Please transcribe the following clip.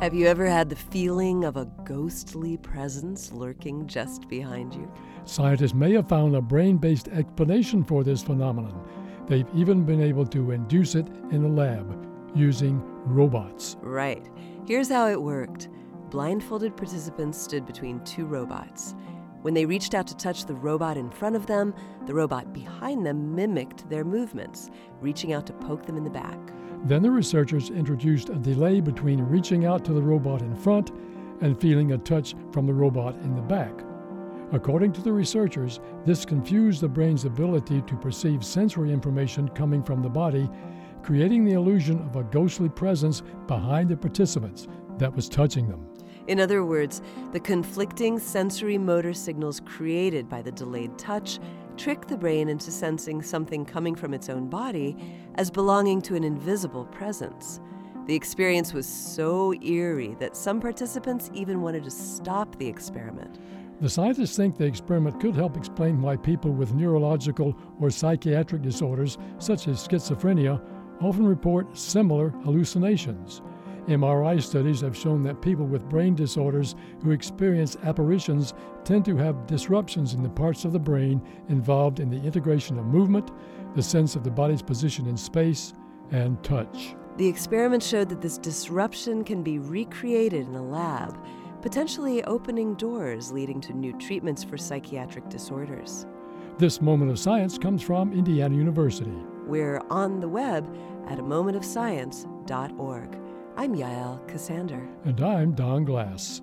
Have you ever had the feeling of a ghostly presence lurking just behind you? Scientists may have found a brain based explanation for this phenomenon. They've even been able to induce it in a lab using robots. Right. Here's how it worked blindfolded participants stood between two robots. When they reached out to touch the robot in front of them, the robot behind them mimicked their movements, reaching out to poke them in the back. Then the researchers introduced a delay between reaching out to the robot in front and feeling a touch from the robot in the back. According to the researchers, this confused the brain's ability to perceive sensory information coming from the body, creating the illusion of a ghostly presence behind the participants that was touching them. In other words, the conflicting sensory motor signals created by the delayed touch trick the brain into sensing something coming from its own body as belonging to an invisible presence. The experience was so eerie that some participants even wanted to stop the experiment. The scientists think the experiment could help explain why people with neurological or psychiatric disorders, such as schizophrenia, often report similar hallucinations. MRI studies have shown that people with brain disorders who experience apparitions tend to have disruptions in the parts of the brain involved in the integration of movement, the sense of the body's position in space, and touch. The experiment showed that this disruption can be recreated in a lab, potentially opening doors leading to new treatments for psychiatric disorders. This moment of science comes from Indiana University. We're on the web at a momentofscience.org. I'm Yael Ksander. And I'm Don Glass.